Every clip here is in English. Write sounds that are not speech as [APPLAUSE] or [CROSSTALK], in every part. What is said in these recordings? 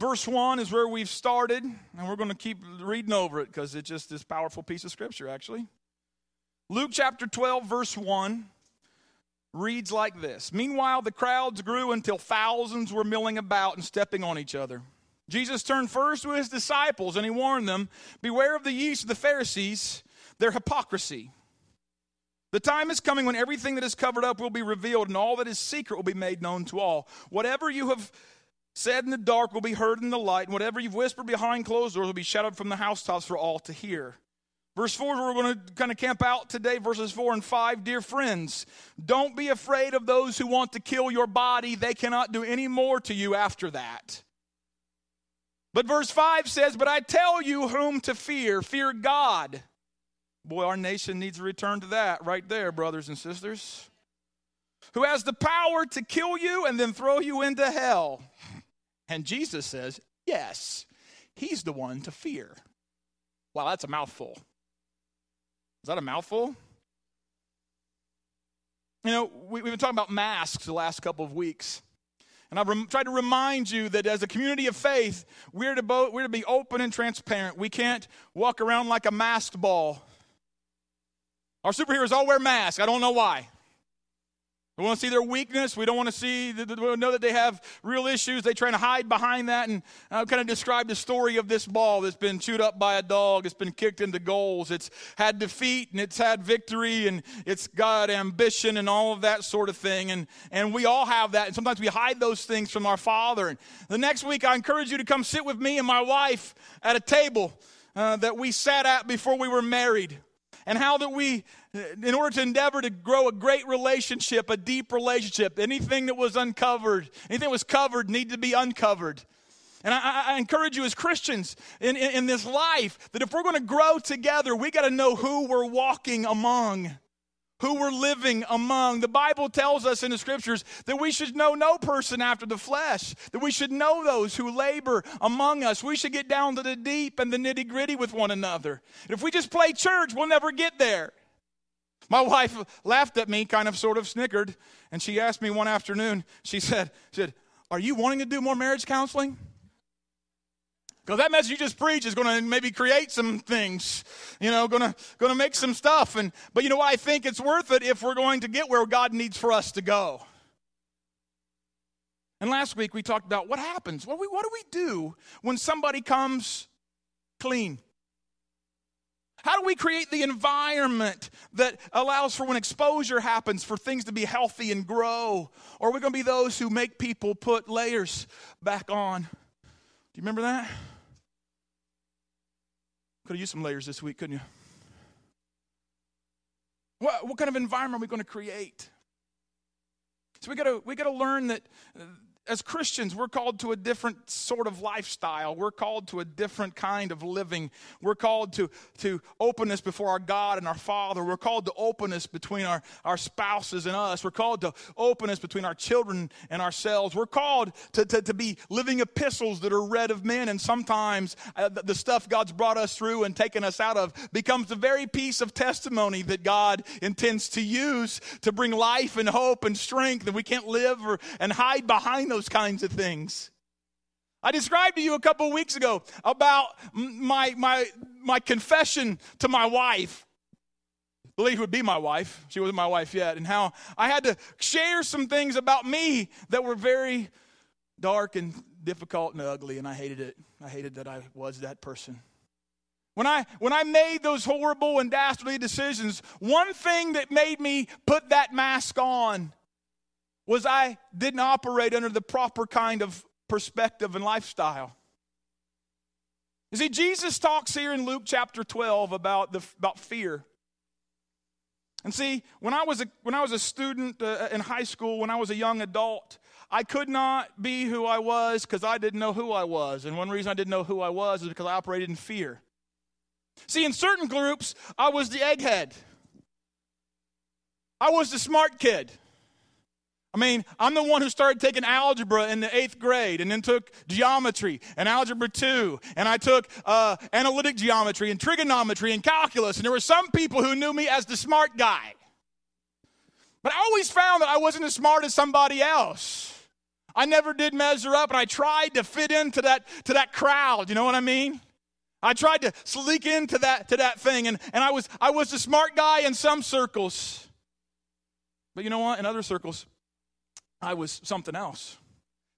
Verse 1 is where we've started, and we're going to keep reading over it because it's just this powerful piece of scripture, actually. Luke chapter 12, verse 1 reads like this Meanwhile, the crowds grew until thousands were milling about and stepping on each other. Jesus turned first to his disciples and he warned them Beware of the yeast of the Pharisees, their hypocrisy. The time is coming when everything that is covered up will be revealed, and all that is secret will be made known to all. Whatever you have said in the dark will be heard in the light, and whatever you've whispered behind closed doors will be shouted from the housetops for all to hear. Verse 4 we're going to kind of camp out today, verses 4 and 5. Dear friends, don't be afraid of those who want to kill your body. They cannot do any more to you after that. But verse 5 says, But I tell you whom to fear. Fear God. Boy, our nation needs to return to that right there, brothers and sisters. Who has the power to kill you and then throw you into hell. And Jesus says, Yes, he's the one to fear. Wow, that's a mouthful. Is that a mouthful? You know, we, have been talking about masks the last couple of weeks. And I've rem- tried to remind you that as a community of faith, we're to, bo- we're to be open and transparent. We can't walk around like a masked ball. Our superheroes all wear masks. I don't know why. We want to see their weakness. We don't want to see, we know that they have real issues. They try to hide behind that. And I've kind of described the story of this ball that's been chewed up by a dog. It's been kicked into goals. It's had defeat and it's had victory and it's got ambition and all of that sort of thing. And, and we all have that. And sometimes we hide those things from our Father. And the next week, I encourage you to come sit with me and my wife at a table uh, that we sat at before we were married and how that we in order to endeavor to grow a great relationship a deep relationship anything that was uncovered anything that was covered needed to be uncovered and I, I encourage you as Christians in, in, in this life that if we're going to grow together, we got to know who we're walking among who we're living among. The Bible tells us in the scriptures that we should know no person after the flesh, that we should know those who labor among us. We should get down to the deep and the nitty gritty with one another. And if we just play church, we'll never get there. My wife laughed at me, kind of sort of snickered, and she asked me one afternoon, she said, she said, Are you wanting to do more marriage counseling? Because that message you just preached is going to maybe create some things, you know, going to going to make some stuff. And but you know what? I think it's worth it if we're going to get where God needs for us to go. And last week we talked about what happens. What we, what do, we do when somebody comes clean? How do we create the environment that allows for when exposure happens for things to be healthy and grow? Or are we going to be those who make people put layers back on? Do you remember that? Could have used some layers this week, couldn't you? What, what kind of environment are we going to create? So we got to we got to learn that uh, as Christians, we're called to a different sort of lifestyle. We're called to a different kind of living. We're called to, to openness before our God and our Father. We're called to openness between our, our spouses and us. We're called to openness between our children and ourselves. We're called to, to, to be living epistles that are read of men. And sometimes uh, the, the stuff God's brought us through and taken us out of becomes the very piece of testimony that God intends to use to bring life and hope and strength. And we can't live or, and hide behind those those kinds of things. I described to you a couple weeks ago about my, my, my confession to my wife. Believe would be my wife. She wasn't my wife yet. And how I had to share some things about me that were very dark and difficult and ugly, and I hated it. I hated that I was that person. When I, when I made those horrible and dastardly decisions, one thing that made me put that mask on was I didn't operate under the proper kind of perspective and lifestyle. You see, Jesus talks here in Luke chapter 12 about, the, about fear. And see, when I was a, when I was a student uh, in high school, when I was a young adult, I could not be who I was because I didn't know who I was. And one reason I didn't know who I was is because I operated in fear. See, in certain groups, I was the egghead, I was the smart kid. I mean, I'm the one who started taking algebra in the eighth grade and then took geometry and algebra two. And I took uh, analytic geometry and trigonometry and calculus. And there were some people who knew me as the smart guy. But I always found that I wasn't as smart as somebody else. I never did measure up, and I tried to fit into that, to that crowd. You know what I mean? I tried to sneak into that, to that thing, and, and I, was, I was the smart guy in some circles. But you know what? In other circles, I was something else.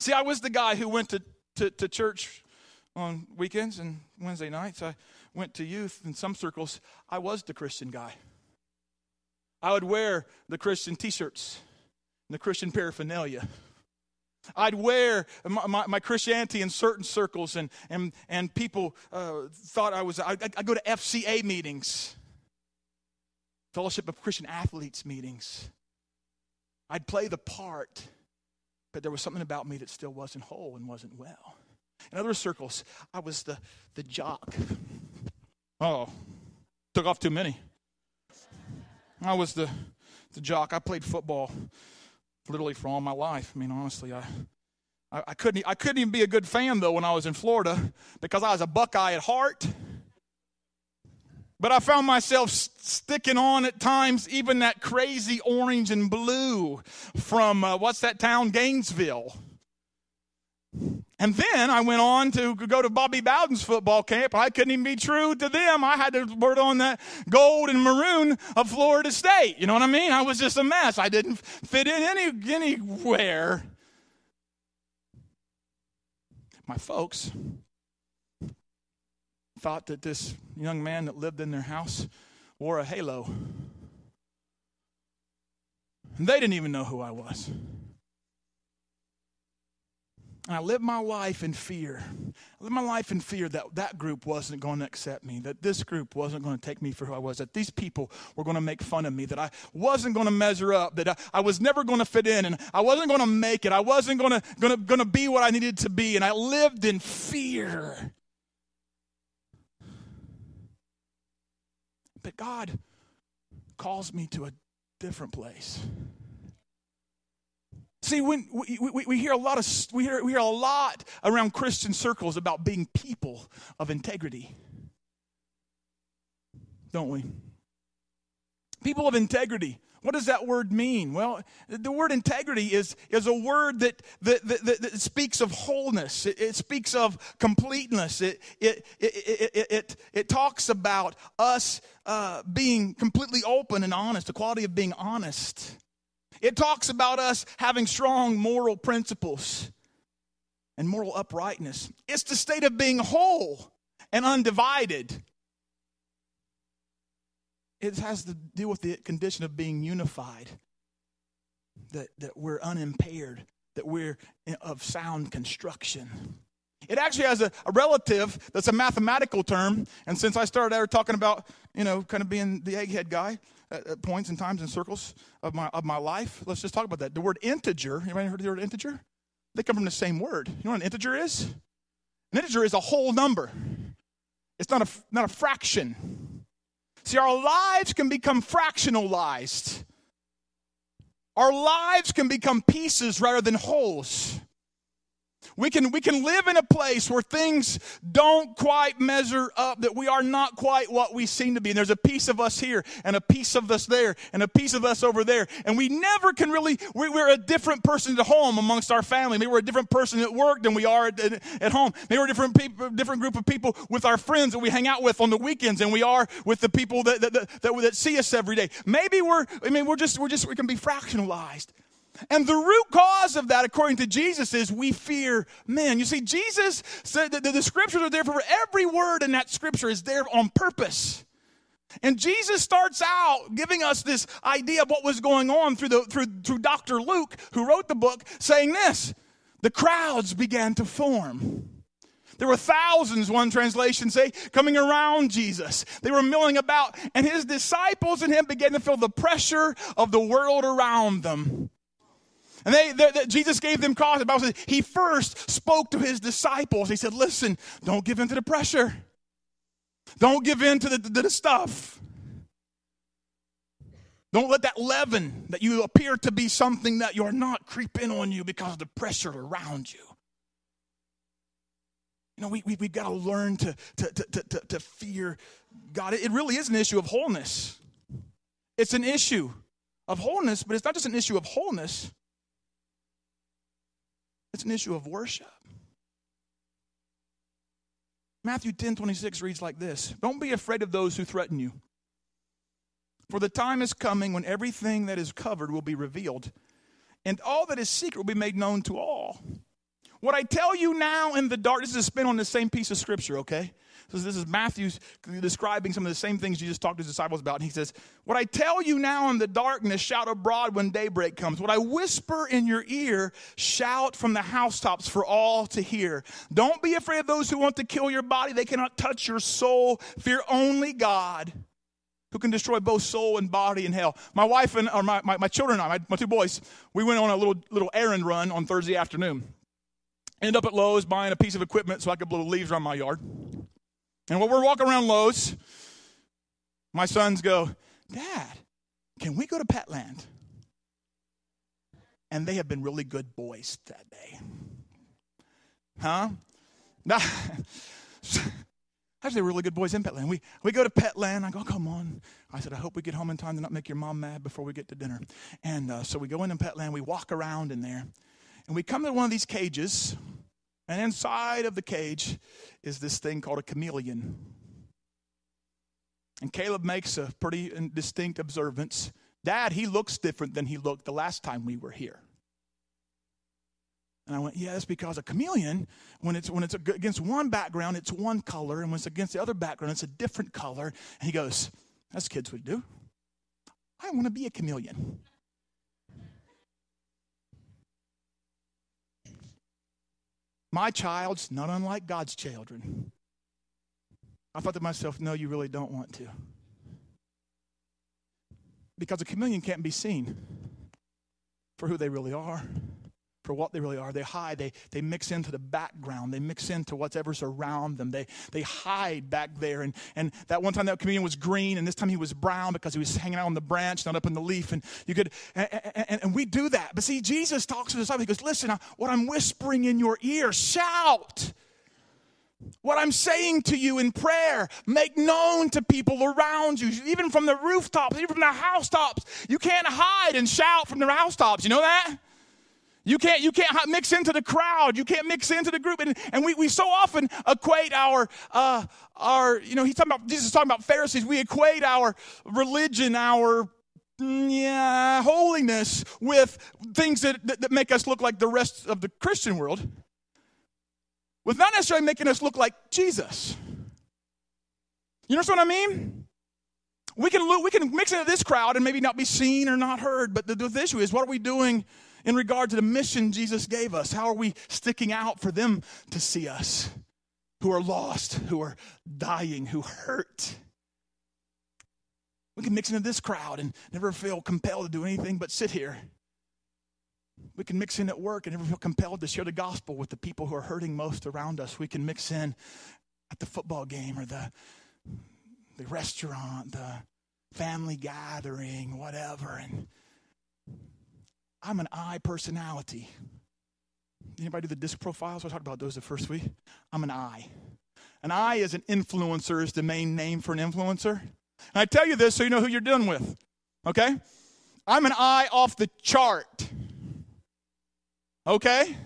See, I was the guy who went to, to, to church on weekends and Wednesday nights. I went to youth in some circles. I was the Christian guy. I would wear the Christian t shirts and the Christian paraphernalia. I'd wear my, my, my, Christianity in certain circles, and, and, and people uh, thought I was. I, I go to FCA meetings, Fellowship of Christian Athletes meetings. I'd play the part, but there was something about me that still wasn't whole and wasn't well. In other circles, I was the, the jock. Oh, took off too many. I was the, the jock. I played football literally for all my life. I mean, honestly, I, I, I, couldn't, I couldn't even be a good fan, though, when I was in Florida because I was a Buckeye at heart. But I found myself sticking on at times, even that crazy orange and blue from, uh, what's that town? Gainesville. And then I went on to go to Bobby Bowden's football camp. I couldn't even be true to them. I had to put on that gold and maroon of Florida State. You know what I mean? I was just a mess. I didn't fit in any, anywhere. My folks thought that this young man that lived in their house wore a halo. And they didn't even know who I was. And I lived my life in fear. I lived my life in fear that that group wasn't going to accept me, that this group wasn't going to take me for who I was, that these people were going to make fun of me, that I wasn't going to measure up, that I, I was never going to fit in, and I wasn't going to make it. I wasn't going to, going, to, going to be what I needed to be. And I lived in fear. But God calls me to a different place. See, when we, we, we, hear a lot of we hear, we hear a lot around Christian circles about being people of integrity, don't we? People of integrity. What does that word mean? Well, the word integrity is, is a word that, that, that, that speaks of wholeness. It, it, speaks of completeness. It, it, it, it, it, it talks about us uh, being completely open and honest, the quality of being honest. It talks about us having strong moral principles and moral uprightness. It's the state of being whole and undivided. It has to deal with the condition of being unified, that, that we're unimpaired, that we're of sound construction. It actually has a, a, relative that's a mathematical term. And since I started out talking about, you know, kind of being the egghead guy, at, at points and times and circles of my, of my life. Let's just talk about that. The word integer, anybody heard the word integer? They come from the same word. You know what an integer is? An integer is a whole number. It's not a, not a fraction. See, our lives can become fractionalized. Our lives can become pieces rather than wholes. We can, we can live in a place where things don't quite measure up, that we are not quite what we seem to be. And there's a piece of us here, and a piece of us there, and a piece of us over there. And we never can really, we, are a different person at home amongst our family. Maybe we're a different person at work than we are at, at, at home. Maybe we're a different, people, different group of people with our friends that we hang out with on the weekends than we are with the people that, that, that, that, that see us every day. Maybe we're, I mean, we're just, we're just, we can be fractionalized. And the root cause of that, according to Jesus, is we fear men. You see, Jesus said that the scriptures are there for every word in that scripture is there on purpose. And Jesus starts out giving us this idea of what was going on through, the, through, through Dr. Luke, who wrote the book, saying this the crowds began to form. There were thousands, one translation say, coming around Jesus. They were milling about, and his disciples and him began to feel the pressure of the world around them. And they, they, they, Jesus gave them cause. The Bible says he first spoke to his disciples. He said, Listen, don't give in to the pressure. Don't give in to the, the, stuff. Don't let that leaven that you appear to be something that you're not creep in on you because of the pressure around you. You know, we, we, we've got to learn to, to, to, to, to fear God. It really is an issue of wholeness. It's an issue of wholeness, but it's not just an issue of wholeness, it's an issue of worship. Matthew 10 26 reads like this Don't be afraid of those who threaten you. For the time is coming when everything that is covered will be revealed, and all that is secret will be made known to all. What I tell you now in the dark, this is spin on the same piece of scripture, okay? So this is Matthew describing some of the same things Jesus talked to his disciples about. And he says, What I tell you now in the darkness, shout abroad when daybreak comes. What I whisper in your ear, shout from the housetops for all to hear. Don't be afraid of those who want to kill your body. They cannot touch your soul. Fear only God who can destroy both soul and body in hell. My wife and or my, my, my children and I, my, my two boys, we went on a little little errand run on Thursday afternoon. End up at Lowe's buying a piece of equipment so I could blow leaves around my yard. And while we're walking around Lowe's, my sons go, Dad, can we go to Petland? And they have been really good boys that day. Huh? Now, [LAUGHS] actually, really good boys in Petland. We, we go to Petland. I go, come on. I said, I hope we get home in time to not make your mom mad before we get to dinner. And uh, so we go into Petland. We walk around in there. And we come to one of these cages. And inside of the cage is this thing called a chameleon. And Caleb makes a pretty distinct observance. Dad, he looks different than he looked the last time we were here. And I went, yeah, that's because a chameleon, when it's when it's against one background, it's one color, and when it's against the other background, it's a different color. And he goes, "That's kids would do. I want to be a chameleon." My child's not unlike God's children. I thought to myself, no, you really don't want to. Because a chameleon can't be seen for who they really are for what they really are. They hide, they, they mix into the background, they mix into whatever's around them. They, they hide back there. And, and that one time that chameleon was green, and this time he was brown because he was hanging out on the branch, not up in the leaf. And you could, and, and, and we do that. But see, Jesus talks to the disciples. He goes, Listen, what I'm whispering in your ear, shout. What I'm saying to you in prayer, make known to people around you, even from the rooftops, even from the housetops. You can't hide and shout from the housetops. You know that? You can't, you can't mix into the crowd. You can't mix into the group. And, and we, we so often equate our, uh, our, you know, he's talking about, Jesus is talking about Pharisees. We equate our religion, our, mm, yeah, holiness with things that, that, that make us look like the rest of the Christian world, with not necessarily making us look like Jesus. You know what I mean? We can, we can mix into this crowd and maybe not be seen or not heard, but the, the issue is what are we doing in regard to the mission Jesus gave us? How are we sticking out for them to see us who are lost, who are dying, who hurt? We can mix into this crowd and never feel compelled to do anything but sit here. We can mix in at work and never feel compelled to share the gospel with the people who are hurting most around us. We can mix in at the football game or the, the restaurant, the family gathering, whatever. And I'm an I personality. Anybody do the disc profiles? I talked about those the first week. I'm an I. An I is an influencer, is the main name for an influencer. And I tell you this so you know who you're dealing with. Okay? I'm an I off the chart. Okay?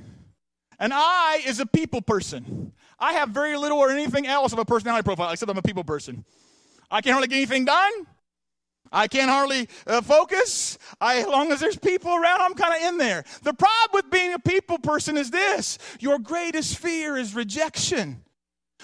An I is a people person. I have very little or anything else of a personality profile except I'm a people person. I can't really get anything done. I can't hardly uh, focus. I, as long as there's people around, I'm kind of in there. The problem with being a people person is this your greatest fear is rejection.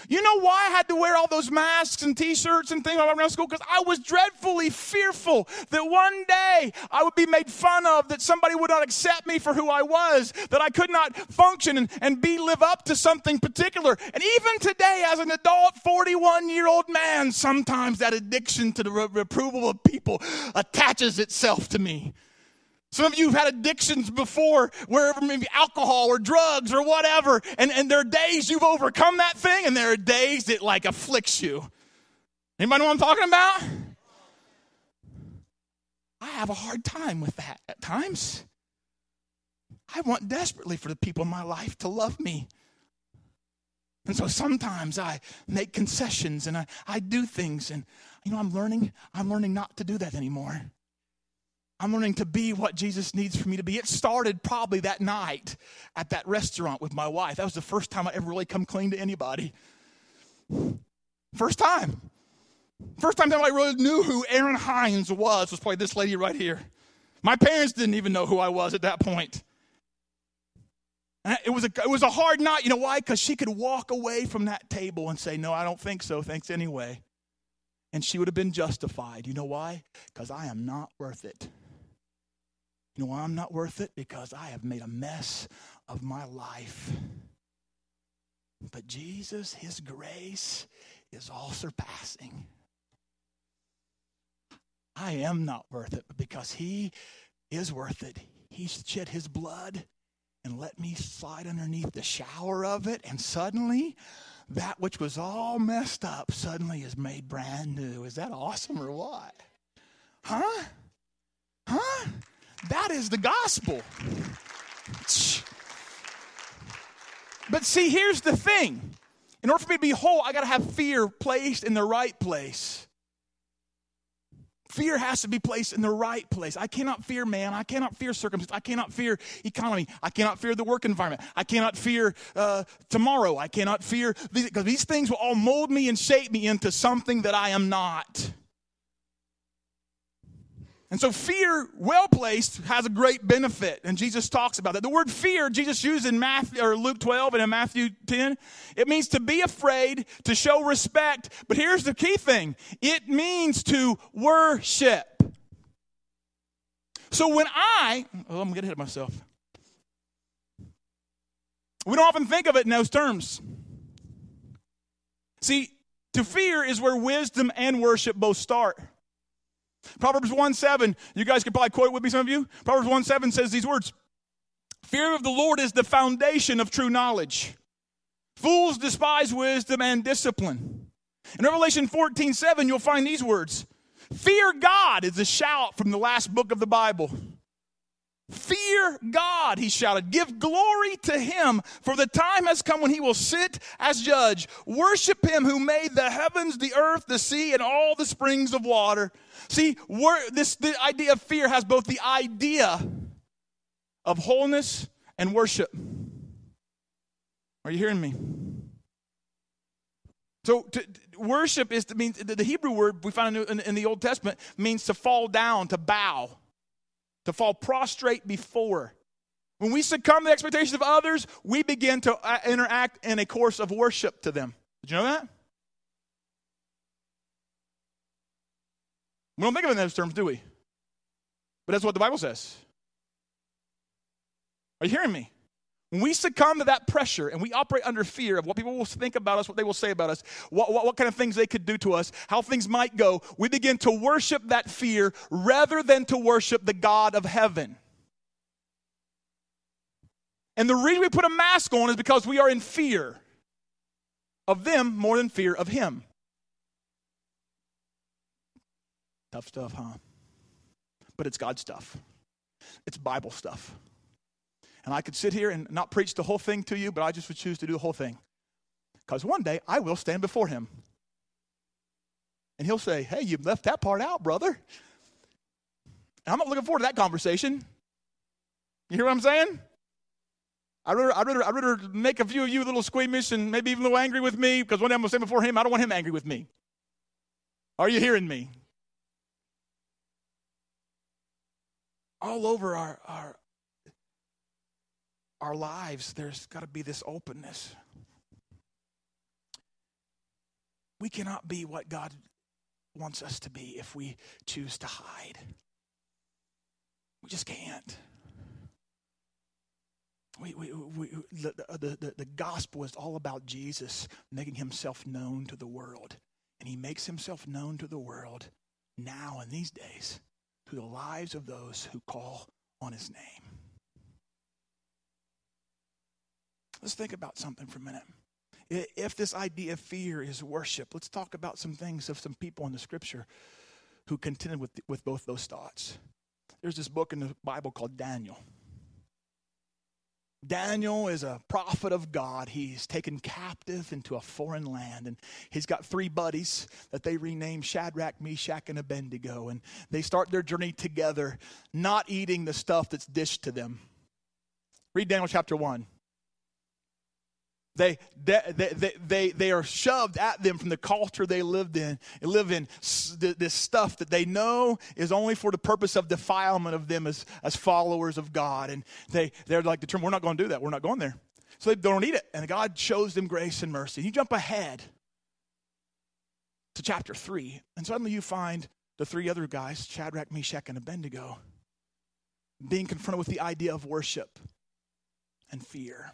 You know why I had to wear all those masks and t shirts and things around school? Because I was dreadfully fearful that one day I would be made fun of, that somebody would not accept me for who I was, that I could not function and, and be live up to something particular. And even today, as an adult 41 year old man, sometimes that addiction to the re- approval of people attaches itself to me. Some of you have had addictions before, wherever maybe alcohol or drugs or whatever, and, and there are days you've overcome that thing, and there are days it like afflicts you. Anybody know what I'm talking about? I have a hard time with that at times. I want desperately for the people in my life to love me. And so sometimes I make concessions and I, I do things, and you know, I'm learning, I'm learning not to do that anymore. I'm learning to be what Jesus needs for me to be. It started probably that night at that restaurant with my wife. That was the first time I ever really come clean to anybody. First time. First time I really knew who Aaron Hines was was probably this lady right here. My parents didn't even know who I was at that point. And it was a it was a hard night. You know why? Because she could walk away from that table and say, "No, I don't think so. Thanks anyway." And she would have been justified. You know why? Because I am not worth it. You know why I'm not worth it? Because I have made a mess of my life. But Jesus, His grace is all surpassing. I am not worth it, but because He is worth it, He shed His blood and let me slide underneath the shower of it, and suddenly that which was all messed up suddenly is made brand new. Is that awesome or what? Huh? Huh? That is the gospel. But see, here's the thing. In order for me to be whole, I got to have fear placed in the right place. Fear has to be placed in the right place. I cannot fear man. I cannot fear circumstance. I cannot fear economy. I cannot fear the work environment. I cannot fear uh, tomorrow. I cannot fear because these things will all mold me and shape me into something that I am not. And so fear, well placed, has a great benefit. And Jesus talks about that. The word fear, Jesus used in Matthew or Luke 12 and in Matthew 10. It means to be afraid, to show respect. But here's the key thing it means to worship. So when I, oh, I'm gonna get ahead of myself. We don't often think of it in those terms. See, to fear is where wisdom and worship both start. Proverbs 1 7, you guys could probably quote it with me, some of you. Proverbs 1 7 says these words Fear of the Lord is the foundation of true knowledge. Fools despise wisdom and discipline. In Revelation 14 7, you'll find these words Fear God is a shout from the last book of the Bible. Fear God, he shouted. Give glory to him, for the time has come when he will sit as judge. Worship him who made the heavens, the earth, the sea, and all the springs of water. See, this the idea of fear has both the idea of wholeness and worship. Are you hearing me? So, to, worship is to mean the, Hebrew word we find in, in, in the Old Testament means to fall down, to bow to fall prostrate before. When we succumb to the expectations of others, we begin to uh, interact in a course of worship to them. Did you know that? We don't think of it in those terms, do we? But that's what the Bible says. Are you hearing me? When we succumb to that pressure and we operate under fear of what people will think about us, what they will say about us, what, what, what, kind of things they could do to us, how things might go, we begin to worship that fear rather than to worship the God of heaven. And the reason we put a mask on is because we are in fear of them more than fear of Him. Tough stuff, huh? But it's God stuff, it's Bible stuff. And I could sit here and not preach the whole thing to you, but I just would choose to do the whole thing. Because one day I will stand before him. And he'll say, Hey, you left that part out, brother. And I'm not looking forward to that conversation. You hear what I'm saying? I'd rather, I'd, rather, I'd rather make a few of you a little squeamish and maybe even a little angry with me because one day I'm going to stand before him. I don't want him angry with me. Are you hearing me? All over our, our, our lives, there's got to be this openness. We cannot be what God wants us to be if we choose to hide. We just can't. We, we, we, the, the, the, the gospel is all about Jesus making himself known to the world. And he makes himself known to the world now in these days through the lives of those who call on his name. Let's think about something for a minute. If this idea of fear is worship, let's talk about some things of some people in the scripture who contended with, with both those thoughts. There's this book in the Bible called Daniel. Daniel is a prophet of God. He's taken captive into a foreign land, and he's got three buddies that they rename Shadrach, Meshach, and Abednego. And they start their journey together, not eating the stuff that's dished to them. Read Daniel chapter 1. They, they, they, they, they are shoved at them from the culture they lived in. Live in this stuff that they know is only for the purpose of defilement of them as, as followers of God. And they, they're like determined, we're not going to do that. We're not going there. So they don't eat it. And God shows them grace and mercy. You jump ahead to chapter 3, and suddenly you find the three other guys, Shadrach, Meshach, and Abednego, being confronted with the idea of worship and fear.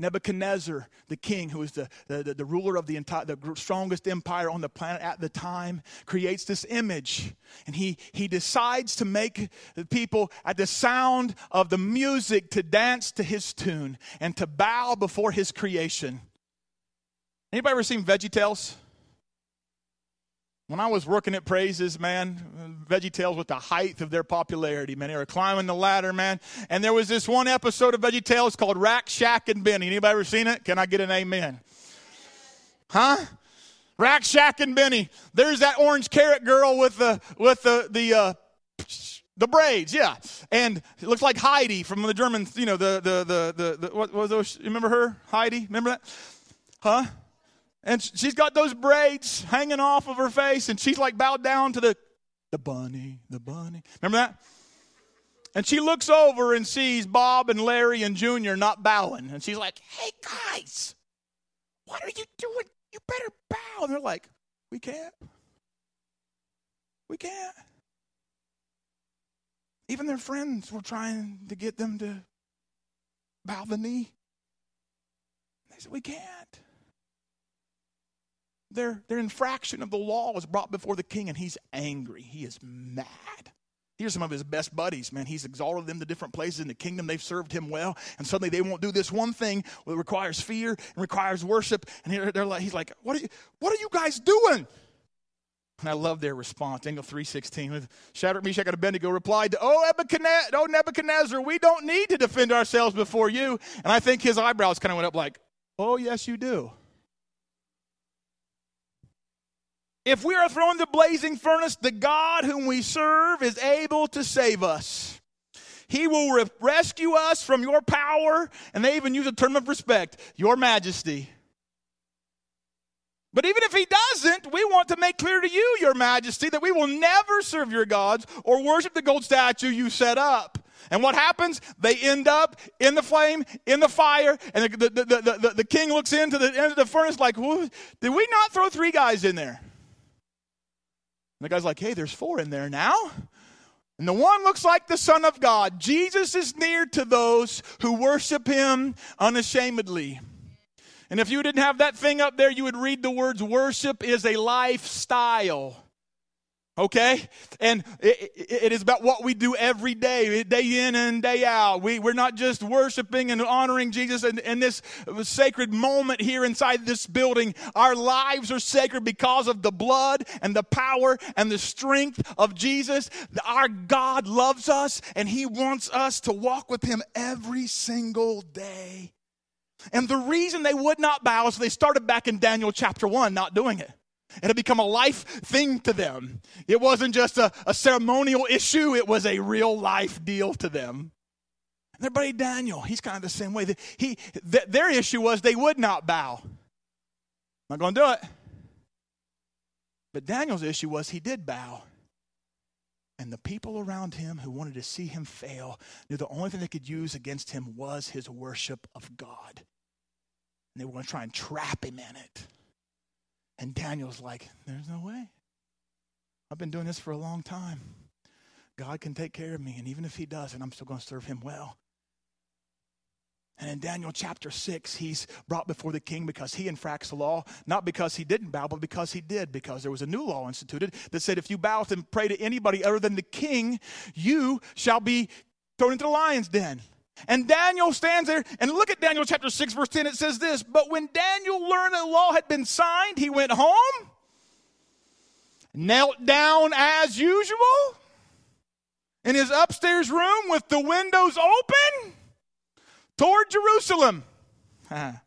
Nebuchadnezzar, the king, who is the, the, the, ruler of the, entire, the strongest empire on the planet at the time, creates this image. And he, he decides to make the people, at the sound of the music, to dance to his tune and to bow before his creation. Anybody ever seen Veggie Tales? When I was working at Praises, man, Veggie Tales with the height of their popularity, man. They were climbing the ladder, man. And there was this one episode of Veggie Tales called Rack, Shack, and Benny. Anybody ever seen it? Can I get an amen? Huh? Rack, Shack, and Benny. There's that orange carrot girl with the with the the uh, the braids, yeah. And it looks like Heidi from the German, you know, the the the the, the what was those? Remember her, Heidi? Remember that? Huh? And she's got those braids hanging off of her face, and she's like bowed down to the, the bunny, the bunny. Remember that? And she looks over and sees Bob and Larry and Junior not bowing. And she's like, hey guys, what are you doing? You better bow. And they're like, we can't. We can't. Even their friends were trying to get them to bow the knee. They said, we can't their, their infraction of the law was brought before the king, and he's angry. He is mad. Here's some of his best buddies, man. He's exalted them to different places in the kingdom. They've served him well. And suddenly they won't do this one thing that requires fear and requires worship. And they're like, he's like, what are you, what are you guys doing? And I love their response. Daniel 3.16 with Shadrach, Meshach, and Abednego replied oh oh, Nebuchadnezzar, we don't need to defend ourselves before you. And I think his eyebrows kind of went up like, oh, yes, you do. If we are thrown the blazing furnace, the God whom we serve is able to save us. He will re- rescue us from your power, and they even use a term of respect, your majesty. But even if he doesn't, we want to make clear to you, your majesty, that we will never serve your gods or worship the gold statue you set up. And what happens? They end up in the flame, in the fire, and the, the, the, the, the king looks into the end of the furnace like, did we not throw three guys in there? The guy's like, hey, there's four in there now. And the one looks like the Son of God. Jesus is near to those who worship him unashamedly. And if you didn't have that thing up there, you would read the words worship is a lifestyle okay? And it, it is about what we do every day, day in and day out. We, we're not just worshiping and honoring Jesus in, in this sacred moment here inside this building. Our lives are sacred because of the blood and the power and the strength of Jesus. Our God loves us and He wants us to walk with Him every single day. And the reason they would not bow is they started back in Daniel chapter 1 not doing it. It had become a life thing to them. It wasn't just a, a ceremonial issue, it was a real life deal to them. And their buddy Daniel, he's kind of the same way. He, th- their issue was they would not bow. Not going to do it. But Daniel's issue was he did bow. And the people around him who wanted to see him fail knew the only thing they could use against him was his worship of God. And they were going to try and trap him in it. And Daniel's like, There's no way. I've been doing this for a long time. God can take care of me. And even if he doesn't, I'm still going to serve him well. And in Daniel chapter 6, he's brought before the king because he infracts the law, not because he didn't bow, but because he did, because there was a new law instituted that said if you bow and pray to anybody other than the king, you shall be thrown into the lion's den. And Daniel stands there, and look at Daniel chapter 6, verse 10. It says this But when Daniel learned the law had been signed, he went home, knelt down as usual in his upstairs room with the windows open, toward Jerusalem. [LAUGHS]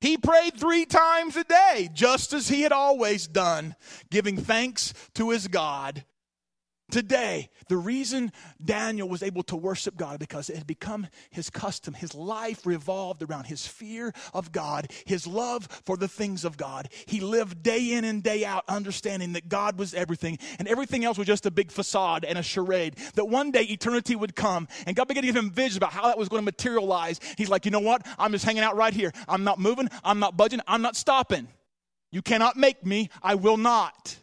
He prayed three times a day, just as he had always done, giving thanks to his God Today, the reason Daniel was able to worship God because it had become his custom. His life revolved around his fear of God, his love for the things of God. He lived day in and day out understanding that God was everything and everything else was just a big facade and a charade. That one day eternity would come and God began to give him visions about how that was going to materialize. He's like, you know what? I'm just hanging out right here. I'm not moving. I'm not budging. I'm not stopping. You cannot make me. I will not.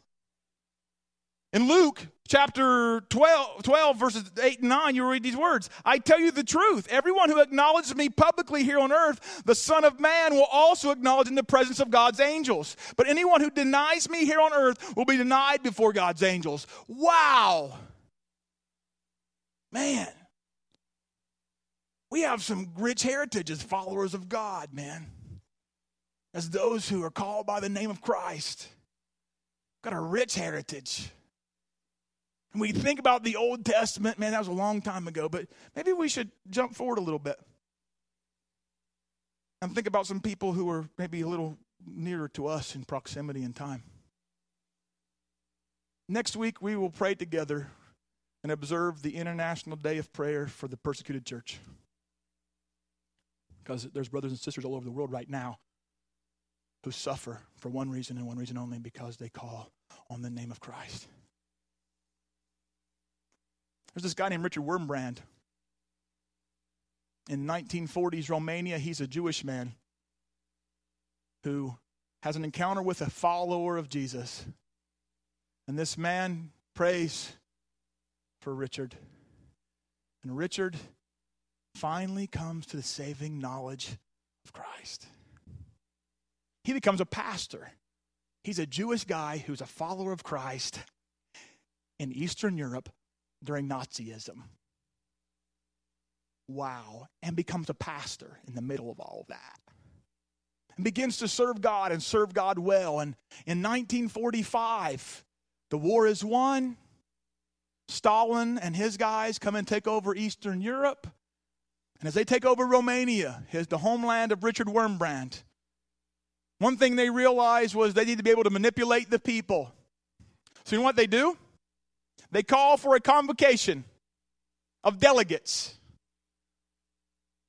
In Luke chapter 12, 12, verses 8 and 9, you read these words I tell you the truth. Everyone who acknowledges me publicly here on earth, the Son of Man will also acknowledge in the presence of God's angels. But anyone who denies me here on earth will be denied before God's angels. Wow. Man. We have some rich heritage as followers of God, man. As those who are called by the name of Christ. Got a rich heritage. And we think about the Old Testament, man, that was a long time ago, but maybe we should jump forward a little bit and think about some people who are maybe a little nearer to us in proximity and time. Next week, we will pray together and observe the International Day of Prayer for the Persecuted Church. Because there's brothers and sisters all over the world right now who suffer for one reason and one reason only because they call on the name of Christ. There's this guy named Richard Wurmbrand. In 1940s Romania, he's a Jewish man who has an encounter with a follower of Jesus. And this man prays for Richard. And Richard finally comes to the saving knowledge of Christ. He becomes a pastor. He's a Jewish guy who's a follower of Christ in Eastern Europe during Nazism. Wow. And becomes a pastor in the middle of all of that. And begins to serve God and serve God well. And in 1945, the war is won. Stalin and his guys come and take over Eastern Europe. And as they take over Romania, his, the homeland of Richard Wurmbrand, one thing they realized was they need to be able to manipulate the people. So, you know what they do? They call for a convocation of delegates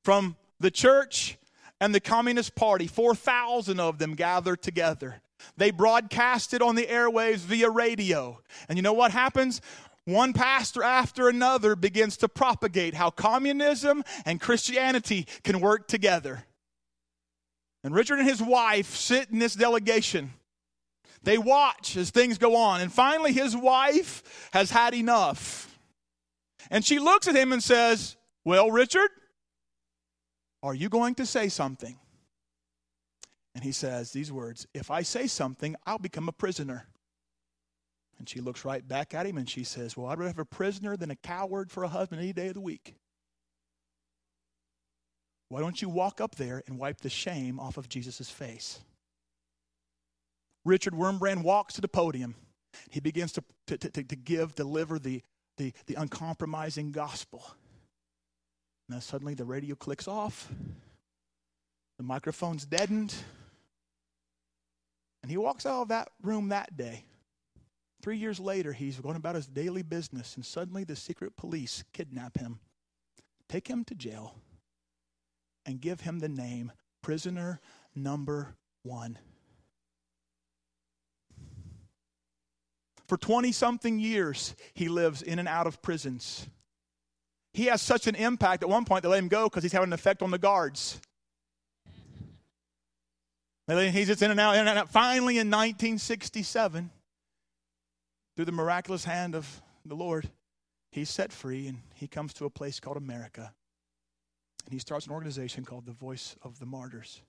from the church and the Communist Party. 4,000 of them gather together. They broadcast it on the airwaves via radio. And you know what happens? One pastor after another begins to propagate how communism and Christianity can work together. And Richard and his wife sit in this delegation they watch as things go on. And finally, his wife has had enough. And she looks at him and says, Well, Richard, are you going to say something? And he says these words If I say something, I'll become a prisoner. And she looks right back at him and she says, Well, I'd rather have a prisoner than a coward for a husband any day of the week. Why don't you walk up there and wipe the shame off of Jesus' face? Richard Wurmbrand walks to the podium. He begins to, to, to, to give, deliver the, the, the uncompromising gospel. Now, suddenly the radio clicks off, the microphone's deadened, and he walks out of that room that day. Three years later, he's going about his daily business, and suddenly the secret police kidnap him, take him to jail, and give him the name Prisoner Number One. For 20 something years, he lives in and out of prisons. He has such an impact at one point they let him go because he's having an effect on the guards. He's just in and out, in and out. Finally, in 1967, through the miraculous hand of the Lord, he's set free and he comes to a place called America. And he starts an organization called the Voice of the Martyrs.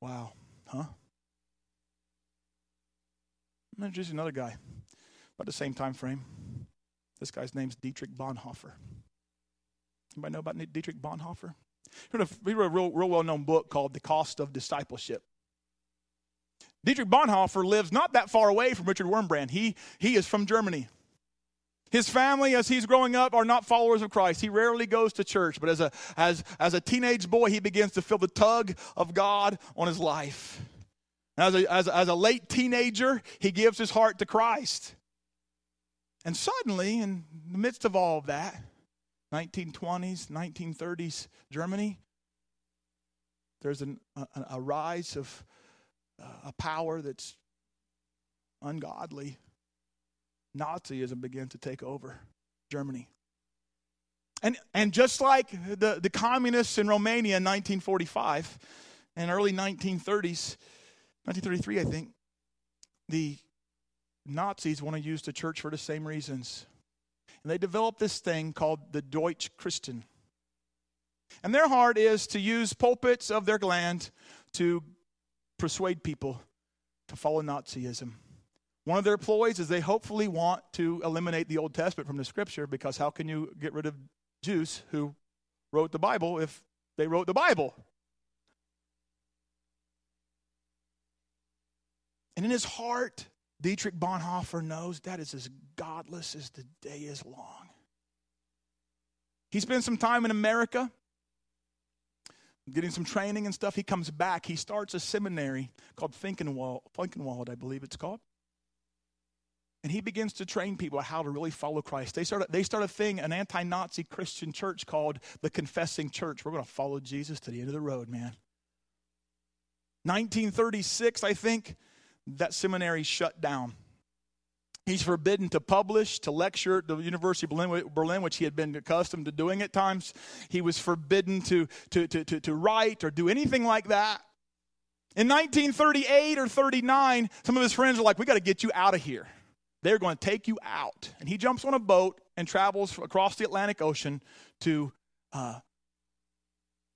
Wow. Huh? I'm going to introduce another guy about the same time frame. This guy's name's Dietrich Bonhoeffer. Anybody know about Dietrich Bonhoeffer? He wrote a real, real well known book called The Cost of Discipleship. Dietrich Bonhoeffer lives not that far away from Richard Wurmbrand. He, he is from Germany. His family, as he's growing up, are not followers of Christ. He rarely goes to church, but as a, as, as a teenage boy, he begins to feel the tug of God on his life. As a, as, as a late teenager, he gives his heart to Christ. And suddenly, in the midst of all of that, 1920s, 1930s Germany, there's an, a, a rise of uh, a power that's ungodly. Nazism began to take over Germany. And, and just like the, the communists in Romania in 1945 and early 1930s, 1933, I think, the Nazis want to use the church for the same reasons. And they developed this thing called the Deutsche Christen. And their heart is to use pulpits of their land to persuade people to follow Nazism. One of their ploys is they hopefully want to eliminate the Old Testament from the scripture because how can you get rid of Jews who wrote the Bible if they wrote the Bible? And in his heart, Dietrich Bonhoeffer knows that is as godless as the day is long. He spends some time in America getting some training and stuff. He comes back. He starts a seminary called Finkenwald, Finkenwald I believe it's called. And he begins to train people how to really follow Christ. They start, they start a thing, an anti Nazi Christian church called the Confessing Church. We're going to follow Jesus to the end of the road, man. 1936, I think, that seminary shut down. He's forbidden to publish, to lecture at the University of Berlin, which he had been accustomed to doing at times. He was forbidden to, to, to, to, to write or do anything like that. In 1938 or 39, some of his friends are like, We got to get you out of here. They're going to take you out. And he jumps on a boat and travels across the Atlantic Ocean to uh,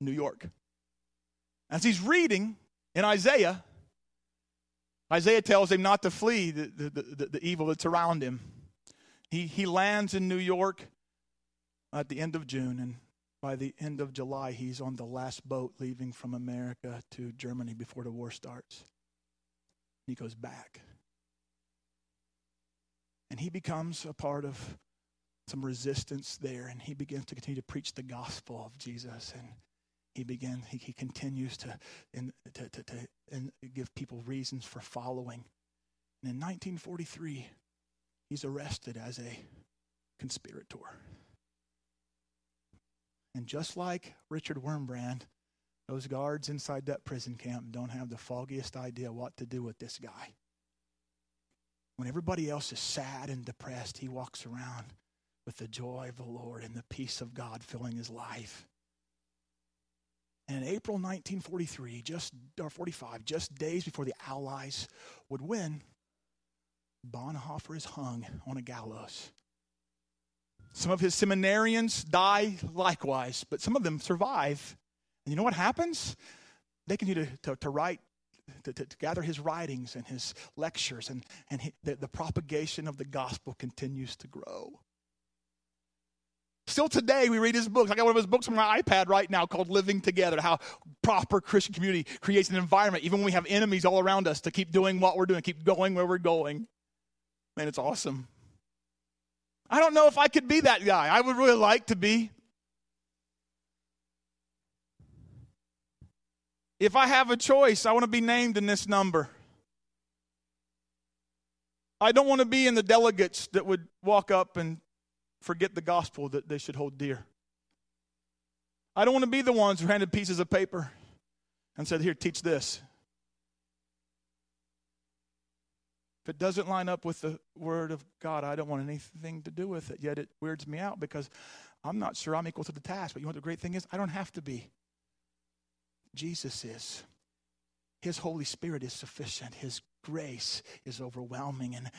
New York. As he's reading in Isaiah, Isaiah tells him not to flee the, the, the, the, evil that's around him. He, he lands in New York at the end of June, and by the end of July, he's on the last boat leaving from America to Germany before the war starts. He goes back. And he becomes a part of some resistance there, and he begins to continue to preach the gospel of Jesus. And he begins, he, he continues to, in, to, to, to in, give people reasons for following. And in 1943, he's arrested as a conspirator. And just like Richard Wurmbrand, those guards inside that prison camp don't have the foggiest idea what to do with this guy. When everybody else is sad and depressed, he walks around with the joy of the Lord and the peace of God filling his life. And in April 1943, just or 45, just days before the Allies would win, Bonhoeffer is hung on a gallows. Some of his seminarians die likewise, but some of them survive. And you know what happens? They continue to, to, to write, to, to, gather his writings and his lectures, and, and he, the, the propagation of the gospel continues to grow. Still today, we read his books. I got one of his books on my iPad right now called Living Together How Proper Christian Community Creates an Environment, even when we have enemies all around us, to keep doing what we're doing, keep going where we're going. Man, it's awesome. I don't know if I could be that guy. I would really like to be. If I have a choice, I want to be named in this number. I don't want to be in the delegates that would walk up and forget the gospel that they should hold dear. I don't want to be the ones who handed pieces of paper and said, Here, teach this. If it doesn't line up with the word of God, I don't want anything to do with it. Yet it weirds me out because I'm not sure I'm equal to the task. But you know what the great thing is? I don't have to be. Jesus is. His Holy Spirit is sufficient. His grace is overwhelming. And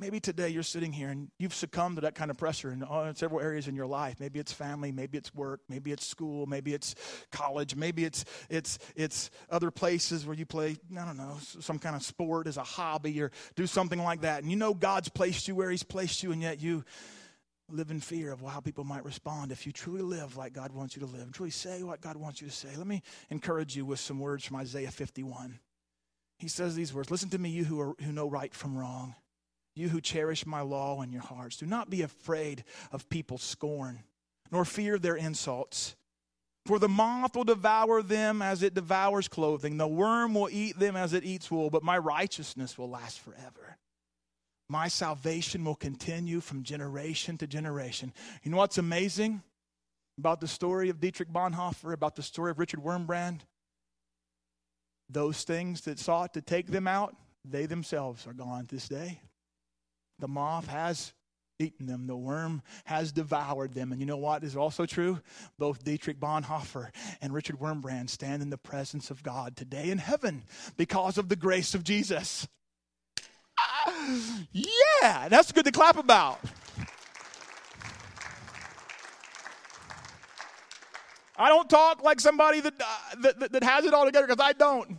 Maybe today you're sitting here and you've succumbed to that kind of pressure in, uh, several areas in your life. Maybe it's family, maybe it's work, maybe it's school, maybe it's college, maybe it's it's it's other places where you play, I don't know, some kind of sport as a hobby or do something like that. And you know God's placed you where He's placed you, and yet you live in fear of how people might respond if you truly live like God wants you to live, truly say what God wants you to say. Let me encourage you with some words from Isaiah 51. He says these words Listen to me, you who, are, who know right from wrong. You who cherish my law in your hearts. Do not be afraid of people's scorn, nor fear their insults. For the moth will devour them as it devours clothing, the worm will eat them as it eats wool, but my righteousness will last forever. My salvation will continue from generation to generation. You know what's amazing about the story of Dietrich Bonhoeffer, about the story of Richard Wurmbrand? Those things that sought to take them out, they themselves are gone this day. The moth has eaten them, the worm has devoured them. And you know what is also true? Both Dietrich Bonhoeffer and Richard Wurmbrand stand in the presence of God today in heaven because of the grace of Jesus. yeah, that's good to clap about. I don't talk like somebody that, uh, that, that has it all together because I don't.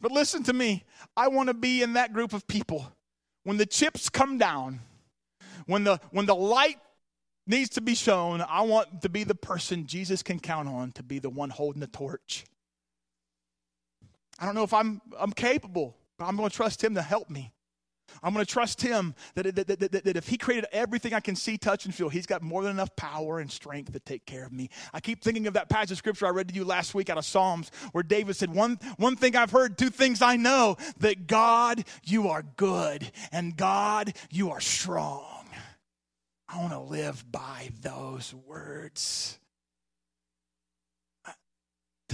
But listen to me. I want to be in that group of people. When the chips come down, when the, when the light needs to be shown, I want to be the person Jesus can count on to be the one holding the torch. I don't know if I'm, I'm capable, but I'm going to trust Him to help me. I'm going to trust him that, that, that, that, if he created everything I can see, touch, and feel, he's got more than enough power and strength to take care of me. I keep thinking of that passage of scripture I read to you last week out of Psalms where David said, One, one thing I've heard, two things I know that God, you are good, and God, you are strong. I want to live by those words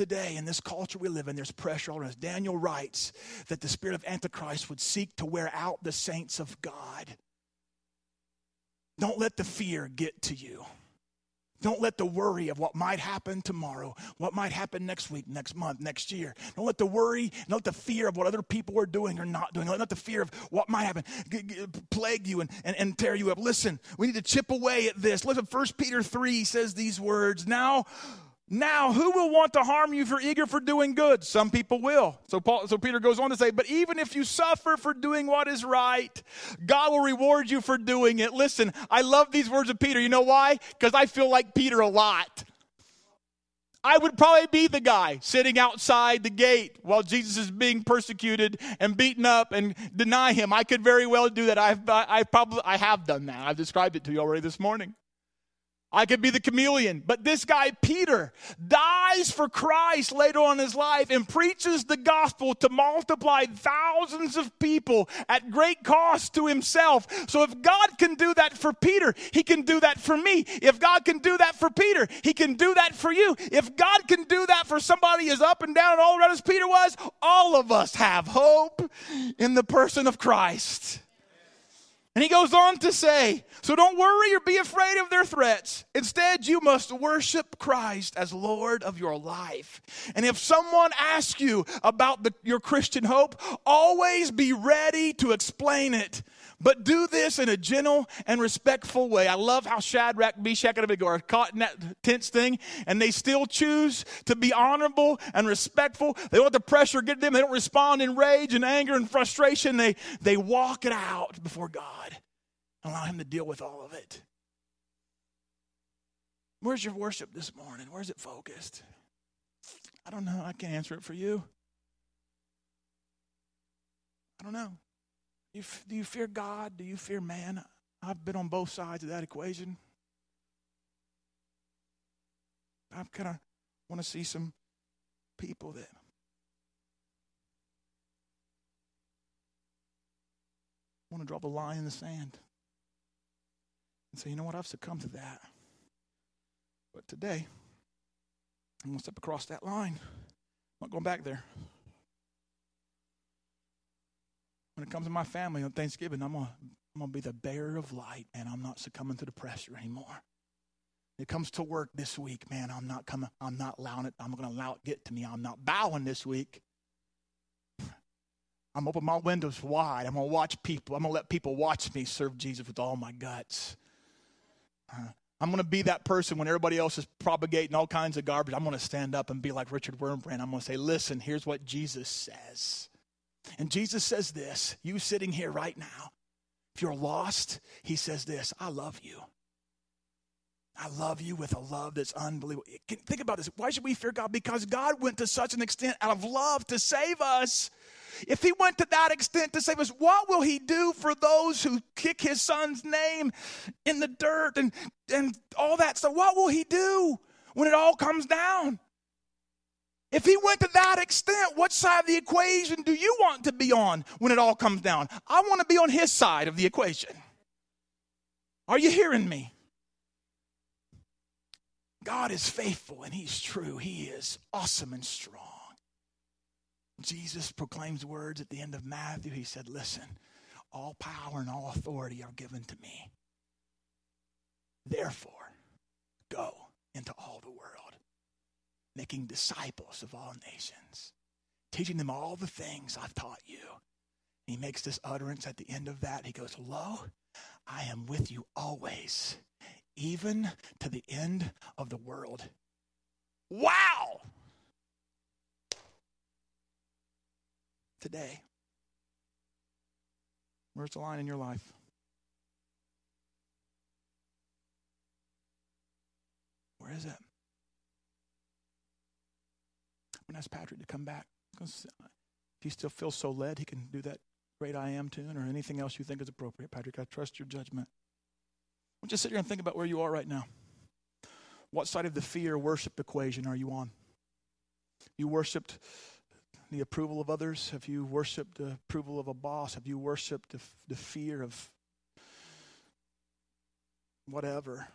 today in this culture we live in, there's pressure on us. Daniel writes that the spirit of Antichrist would seek to wear out the saints of God. Don't let the fear get to you. Don't let the worry of what might happen tomorrow, what might happen next week, next month, next year. Don't let the worry, don't let the fear of what other people are doing or not doing, don't let the fear of what might happen g- g- plague you and, and, and tear you up. Listen, we need to chip away at this. Listen, 1 Peter 3 says these words Now, now, who will want to harm you you're eager for doing good? Some people will. So Paul, so Peter goes on to say, but even if you suffer for doing what is right, God will reward you for doing it. Listen, I love these words of Peter. You know why? Because I feel like Peter a lot. I would probably be the guy sitting outside the gate while Jesus is being persecuted and beaten up and deny him. I could very well do that. I've, I probably I have done that. I've described it to you already this morning. I could be the chameleon. But this guy, Peter, dies for Christ later on in his life and preaches the gospel to multiply thousands of people at great cost to himself. So if God can do that for Peter, he can do that for me. If God can do that for Peter, he can do that for you. If God can do that for somebody as up and down and all around as Peter was, all of us have hope in the person of Christ. And he goes on to say, So don't worry or be afraid of their threats. Instead, you must worship Christ as Lord of your life. And if someone asks you about the, your Christian hope, always be ready to explain it. But do this in a gentle and respectful way. I love how Shadrach, Meshach, and Abednego are caught in that tense thing, and they still choose to be honorable and respectful. They don't let the pressure get them. They don't respond in rage and anger and frustration. They, they walk it out before God and allow Him to deal with all of it. Where's your worship this morning? Where's it focused? I don't know. I can't answer it for you. I don't know. You, do you fear God? Do you fear man? I've been on both sides of that equation. I kind of want to see some people that want to draw the line in the sand and say, you know what, I've succumbed to that. But today, I'm going to step across that line. I'm not going back there. When it comes to my family on Thanksgiving, I'm going to I'm gonna be the bearer of light and I'm not succumbing to the pressure anymore. It comes to work this week, man. I'm not coming, I'm not allowing it, I'm gonna allow it get to me. I'm not bowing this week. I'm opening my windows wide. I'm gonna watch people. I'm gonna let people watch me serve Jesus with all my guts. Uh, I'm gonna be that person when everybody else is propagating all kinds of garbage. I'm gonna stand up and be like Richard Wurmbrand. I'm gonna say, listen, here's what Jesus says. And Jesus says this you sitting here right now, if you're lost, he says this I love you. I love you with a love that's unbelievable. Think about this. Why should we fear God? Because God went to such an extent out of love to save us. If he went to that extent to save us, what will he do for those who kick his son's name in the dirt and, and all that stuff? What will he do when it all comes down? If he went to that extent, what side of the equation do you want to be on when it all comes down? I want to be on his side of the equation. Are you hearing me? God is faithful and he's true. He is awesome and strong. Jesus proclaims words at the end of Matthew. He said, Listen, all power and all authority are given to me. Therefore, go into all the world making disciples of all nations, teaching them all the things I've taught you. He makes this utterance at the end of that. He goes, Lo, I am with you always, even to the end of the world. Wow! Today, where's the line in your life? Where is it? To ask Patrick to come back. Uh, if he still feels so led, he can do that great I am tune or anything else you think is appropriate. Patrick, I trust your judgment. You to sit here and think about where you are right now. What side of the fear worship equation are you on? You worshiped the approval of others? Have you worshiped the approval of a boss? Have you worshiped the, the fear of whatever?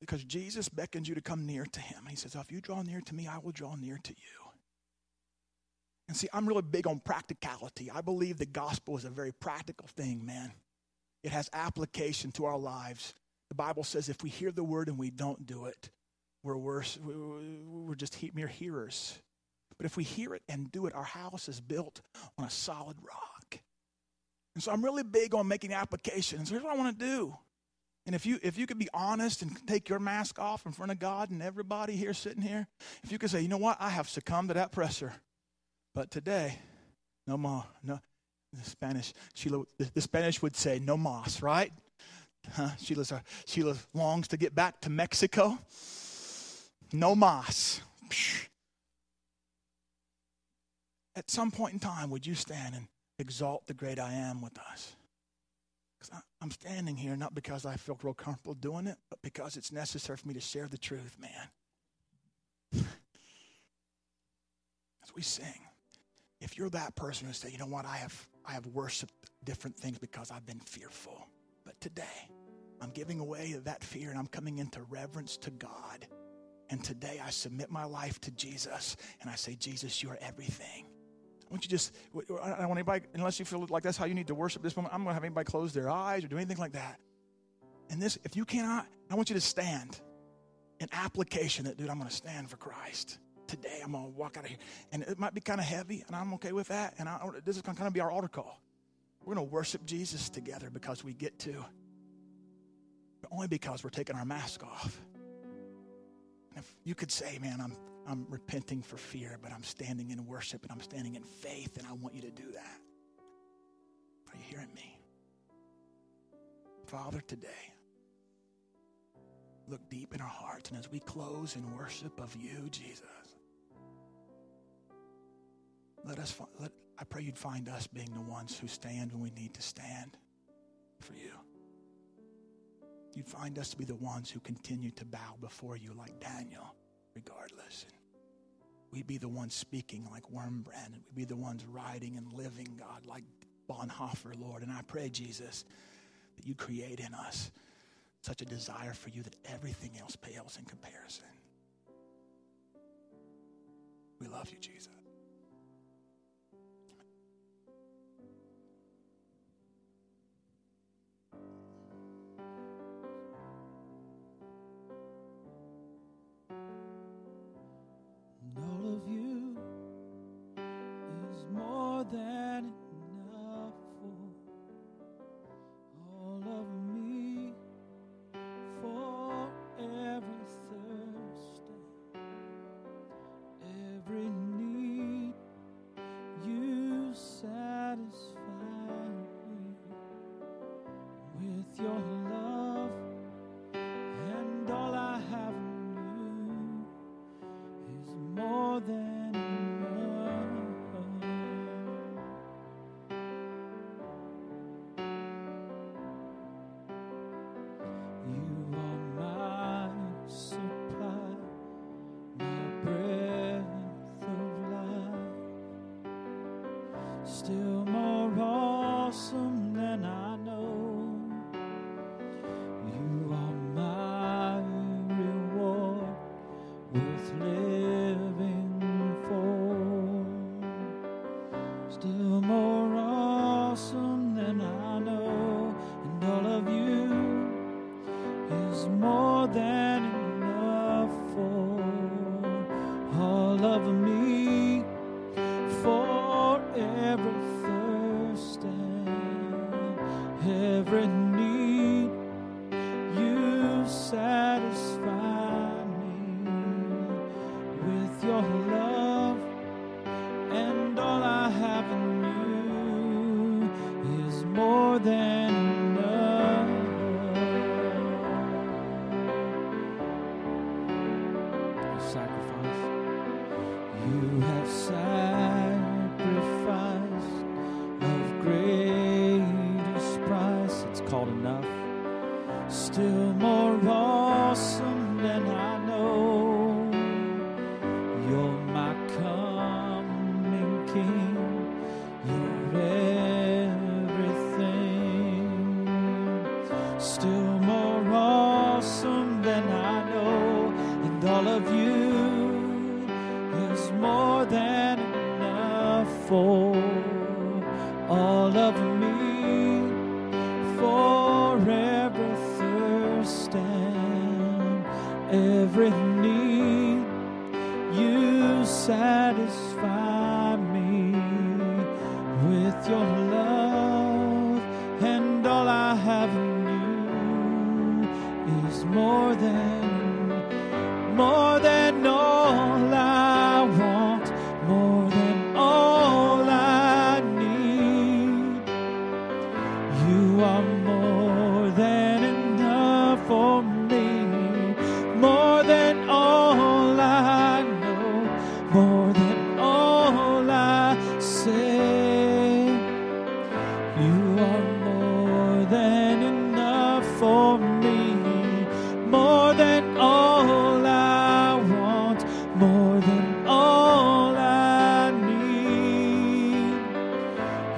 Because Jesus beckons you to come near to him. He says, oh, If you draw near to me, I will draw near to you. And see, I'm really big on practicality. I believe the gospel is a very practical thing, man. It has application to our lives. The Bible says if we hear the word and we don't do it, we're worse. We're just mere hearers. But if we hear it and do it, our house is built on a solid rock. And so I'm really big on making applications. Here's what I want to do. And if you if you could be honest and take your mask off in front of God and everybody here sitting here, if you could say, you know what, I have succumbed to that pressure, but today, no more, no. The Spanish, Sheila, the, Spanish would say no mas, right? Huh? Sheila's, uh, Sheila longs to get back to Mexico. No mas. At some point in time, would you stand and exalt the great I am with us? I'm standing here not because I feel real comfortable doing it, but because it's necessary for me to share the truth, man. [LAUGHS] As we sing, if you're that person who say, you know what, I have I have worshiped different things because I've been fearful. But today, I'm giving away that fear and I'm coming into reverence to God. And today I submit my life to Jesus and I say, Jesus, you are everything. I want you just, I don't want anybody, unless you feel like that's how you need to worship this moment, I'm going to have anybody close their eyes or do anything like that. And this, if you cannot, I want you to stand in application that, dude, I'm going to stand for Christ. Today, I'm going to walk out of here. And it might be kind of heavy, and I'm okay with that. And I, this is going to kind of be our altar call. We're going to worship Jesus together because we get to, but only because we're taking our mask off. If you could say, man, I'm I'm repenting for fear, but I'm standing in worship and I'm standing in faith, and I want you to do that. Are you hearing me? Father, today, look deep in our hearts, and as we close in worship of you, Jesus, let us, let, I pray you'd find us being the ones who stand when we need to stand for you. You'd find us to be the ones who continue to bow before you like Daniel, regardless. And we'd be the ones speaking like Wurmbrand. we'd be the ones writing and living, God, like Bonhoeffer, Lord. And I pray, Jesus, that you create in us such a desire for you that everything else pales in comparison. We love you, Jesus. Every Sacrifice.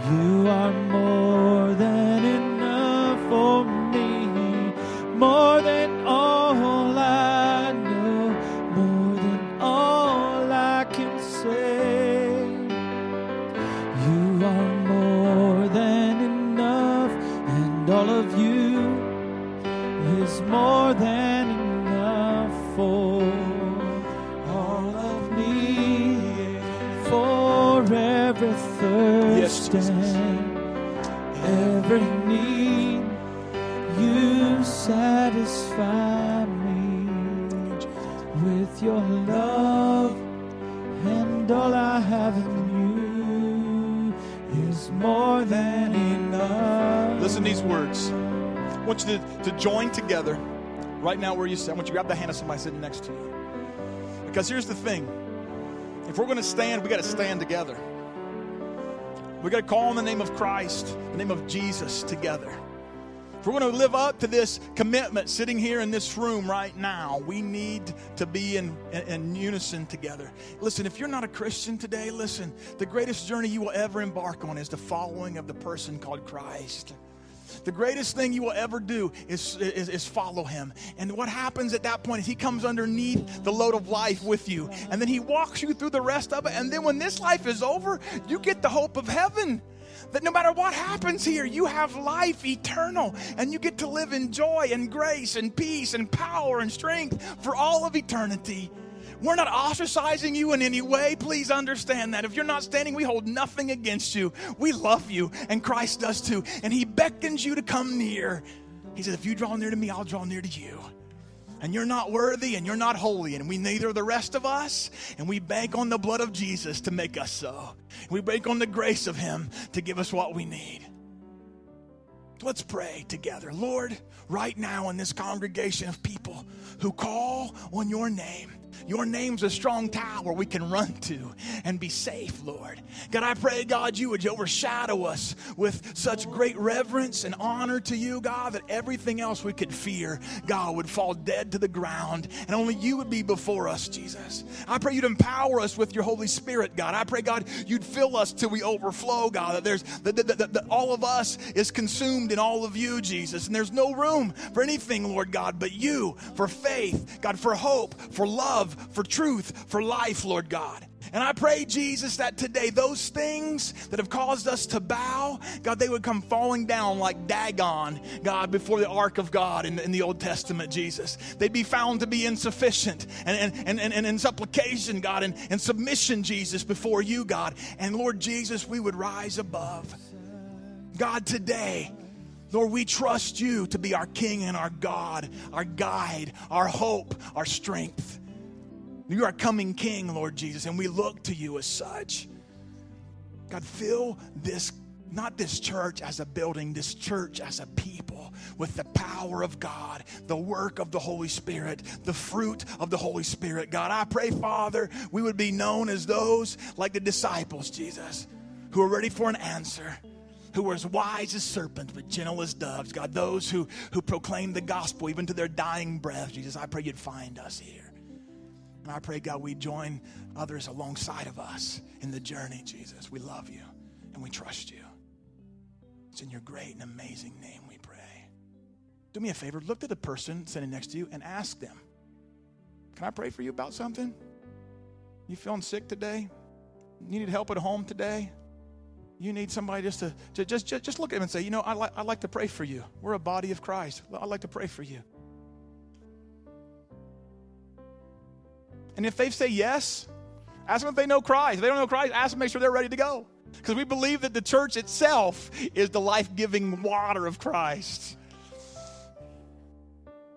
You are right now where you sit. I want you to grab the hand of somebody sitting next to you. Because here's the thing if we're going to stand, we got to stand together. We got to call on the name of Christ, the name of Jesus together. If we're going to live up to this commitment sitting here in this room right now, we need to be in, in, in unison together. Listen, if you're not a Christian today, listen, the greatest journey you will ever embark on is the following of the person called Christ. The greatest thing you will ever do is, is, is follow him. And what happens at that point is he comes underneath the load of life with you. And then he walks you through the rest of it. And then when this life is over, you get the hope of heaven. That no matter what happens here, you have life eternal and you get to live in joy and grace and peace and power and strength for all of eternity. We're not ostracizing you in any way. Please understand that. If you're not standing, we hold nothing against you. We love you, and Christ does too. And He beckons you to come near. He says, If you draw near to me, I'll draw near to you. And you're not worthy and you're not holy, and we neither the rest of us. And we bank on the blood of Jesus to make us so. We bank on the grace of Him to give us what we need. Let's pray together. Lord, right now in this congregation of people who call on your name, your name's a strong tower we can run to and be safe, Lord. God, I pray, God, you would overshadow us with such great reverence and honor to you, God, that everything else we could fear, God, would fall dead to the ground and only you would be before us, Jesus. I pray you'd empower us with your Holy Spirit, God. I pray, God, you'd fill us till we overflow, God, that there's that, that, that, that all of us is consumed in all of you, Jesus. And there's no room for anything, Lord God, but you, for faith, God, for hope, for love, for truth, for life, Lord God. And I pray, Jesus, that today those things that have caused us to bow, God, they would come falling down like Dagon, God, before the ark of God in, in the Old Testament, Jesus. They'd be found to be insufficient and, and, and, and, in supplication, God, and, and submission, Jesus, before you, God. And Lord Jesus, we would rise above. God, today, Lord, we trust you to be our King and our God, our guide, our hope, our strength. You are coming King, Lord Jesus, and we look to you as such. God, fill this, not this church as a building, this church as a people with the power of God, the work of the Holy Spirit, the fruit of the Holy Spirit. God, I pray, Father, we would be known as those like the disciples, Jesus, who are ready for an answer who are as wise as serpents but gentle as doves. God, those who, who proclaim the gospel even to their dying breath. Jesus, I pray you'd find us here. And I pray, God, we join others alongside of us in the journey, Jesus. We love you and we trust you. It's in your great and amazing name we pray. Do me a favor, look at the person sitting next to you and ask them, Can I pray for you about something? You feeling sick today? You need help at home today? You need somebody just to, to just, just, just look at them and say, You know, I like, I'd like to pray for you. We're a body of Christ. I'd like to pray for you. And if they say yes, ask them if they know Christ. If they don't know Christ, ask them make sure they're ready to go. Because we believe that the church itself is the life giving water of Christ.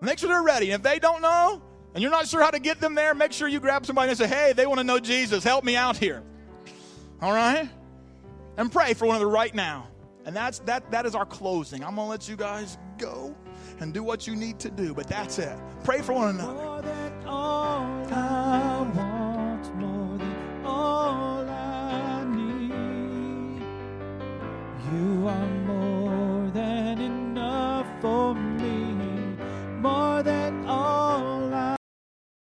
Make sure they're ready. And if they don't know, and you're not sure how to get them there, make sure you grab somebody and say, hey, they want to know Jesus. Help me out here. All right? And pray for one another right now. And that's that that is our closing. I'm gonna let you guys go and do what you need to do, but that's it. Pray for one another. You are